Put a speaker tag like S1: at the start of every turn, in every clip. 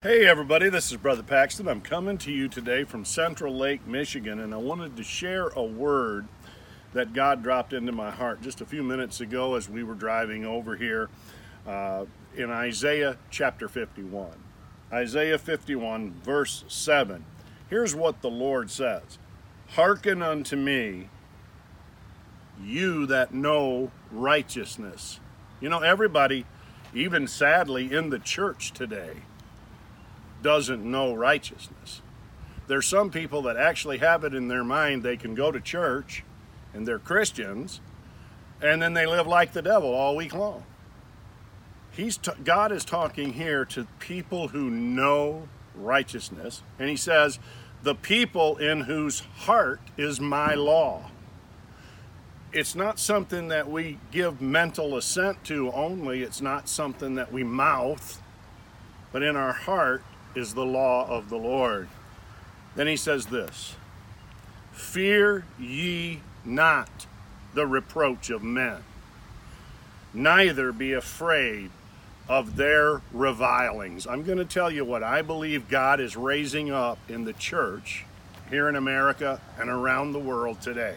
S1: Hey everybody, this is Brother Paxton. I'm coming to you today from Central Lake, Michigan, and I wanted to share a word that God dropped into my heart just a few minutes ago as we were driving over here uh, in Isaiah chapter 51. Isaiah 51, verse 7. Here's what the Lord says Hearken unto me, you that know righteousness. You know, everybody, even sadly in the church today, doesn't know righteousness. There's some people that actually have it in their mind they can go to church and they're Christians and then they live like the devil all week long. He's t- God is talking here to people who know righteousness and he says the people in whose heart is my law. It's not something that we give mental assent to only, it's not something that we mouth, but in our heart is the law of the Lord. Then he says this Fear ye not the reproach of men, neither be afraid of their revilings. I'm going to tell you what I believe God is raising up in the church here in America and around the world today.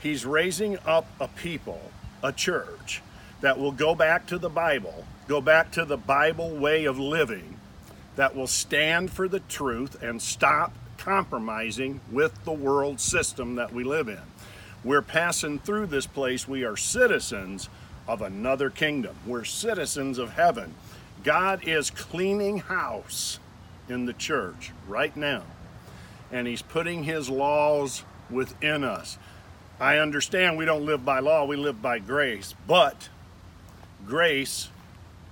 S1: He's raising up a people, a church, that will go back to the Bible, go back to the Bible way of living, that will stand for the truth and stop compromising with the world system that we live in. We're passing through this place. We are citizens of another kingdom. We're citizens of heaven. God is cleaning house in the church right now, and He's putting His laws within us. I understand we don't live by law, we live by grace, but grace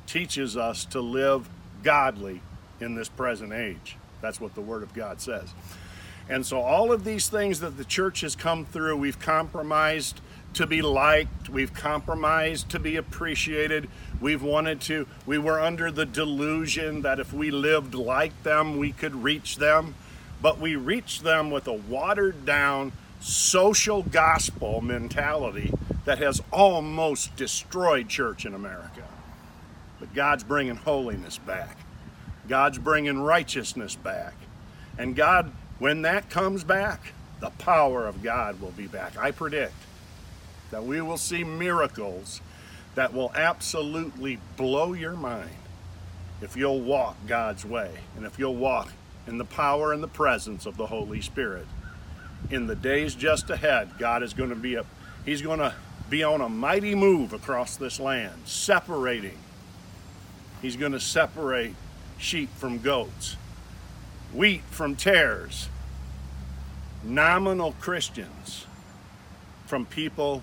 S1: teaches us to live godly in this present age. That's what the Word of God says. And so, all of these things that the church has come through, we've compromised to be liked, we've compromised to be appreciated. We've wanted to, we were under the delusion that if we lived like them, we could reach them. But we reached them with a watered down social gospel mentality that has almost destroyed church in America. But God's bringing holiness back. God's bringing righteousness back. And God, when that comes back, the power of God will be back. I predict that we will see miracles that will absolutely blow your mind if you'll walk God's way and if you'll walk in the power and the presence of the Holy Spirit. In the days just ahead, God is going to be a he's going to be on a mighty move across this land, separating. He's going to separate sheep from goats, wheat from tares, nominal Christians from people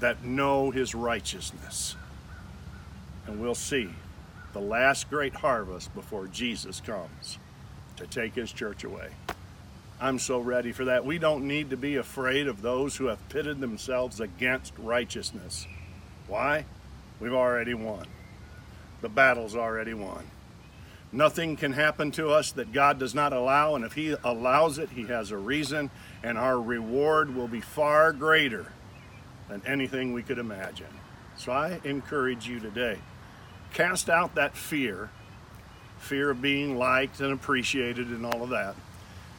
S1: that know his righteousness. And we'll see the last great harvest before Jesus comes to take his church away. I'm so ready for that. We don't need to be afraid of those who have pitted themselves against righteousness. Why? We've already won. The battle's already won. Nothing can happen to us that God does not allow, and if He allows it, He has a reason, and our reward will be far greater than anything we could imagine. So I encourage you today cast out that fear fear of being liked and appreciated and all of that.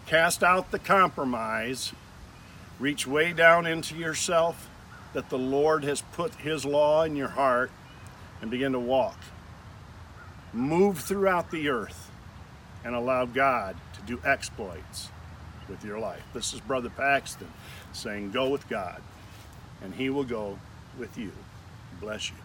S1: Cast out the compromise. Reach way down into yourself that the Lord has put His law in your heart and begin to walk move throughout the earth and allow God to do exploits with your life. This is Brother Paxton saying, Go with God, and He will go with you. Bless you.